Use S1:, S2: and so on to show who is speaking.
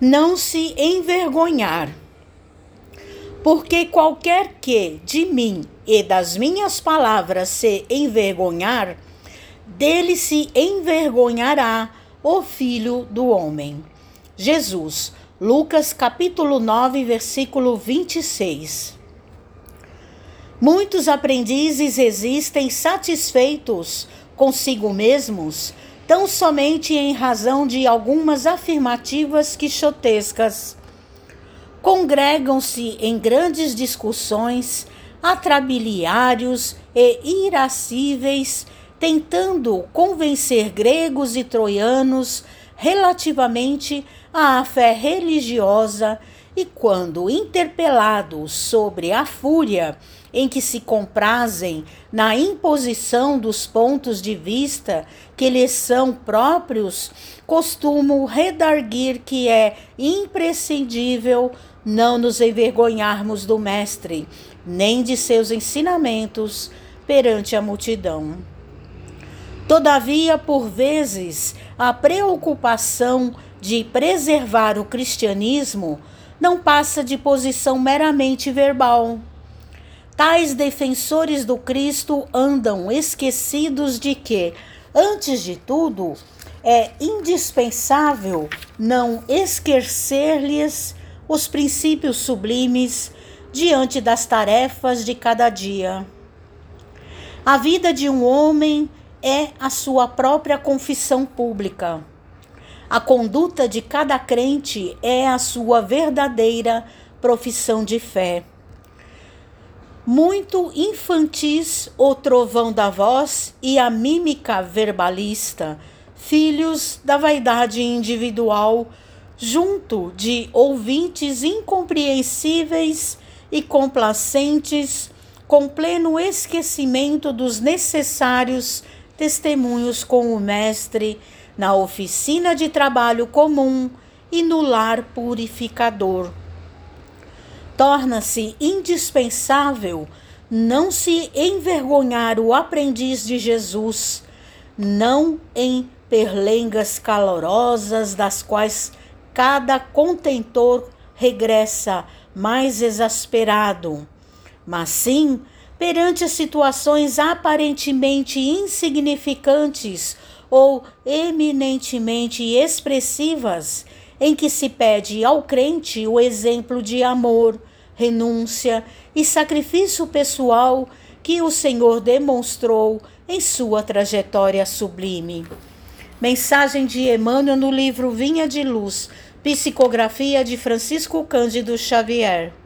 S1: não se envergonhar. Porque qualquer que de mim e das minhas palavras se envergonhar, dele se envergonhará o filho do homem. Jesus, Lucas capítulo 9, versículo 26. Muitos aprendizes existem satisfeitos consigo mesmos, tão somente em razão de algumas afirmativas quixotescas. Congregam-se em grandes discussões, atrabiliários e irascíveis, tentando convencer gregos e troianos relativamente à fé religiosa e, quando interpelados sobre a fúria em que se comprazem na imposição dos pontos de vista que lhes são próprios, costumam redarguir que é imprescindível não nos envergonharmos do Mestre, nem de seus ensinamentos perante a multidão. Todavia, por vezes, a preocupação de preservar o cristianismo não passa de posição meramente verbal. Tais defensores do Cristo andam esquecidos de que, antes de tudo, é indispensável não esquecer-lhes os princípios sublimes diante das tarefas de cada dia. A vida de um homem é a sua própria confissão pública. A conduta de cada crente é a sua verdadeira profissão de fé. Muito infantis o trovão da voz e a mímica verbalista, filhos da vaidade individual, junto de ouvintes incompreensíveis e complacentes, com pleno esquecimento dos necessários testemunhos com o Mestre na oficina de trabalho comum e no lar purificador. Torna-se indispensável não se envergonhar o aprendiz de Jesus, não em perlengas calorosas das quais cada contentor regressa mais exasperado, mas sim perante situações aparentemente insignificantes ou eminentemente expressivas, em que se pede ao crente o exemplo de amor, renúncia e sacrifício pessoal que o Senhor demonstrou em sua trajetória sublime. Mensagem de Emmanuel no livro Vinha de Luz, psicografia de Francisco Cândido Xavier.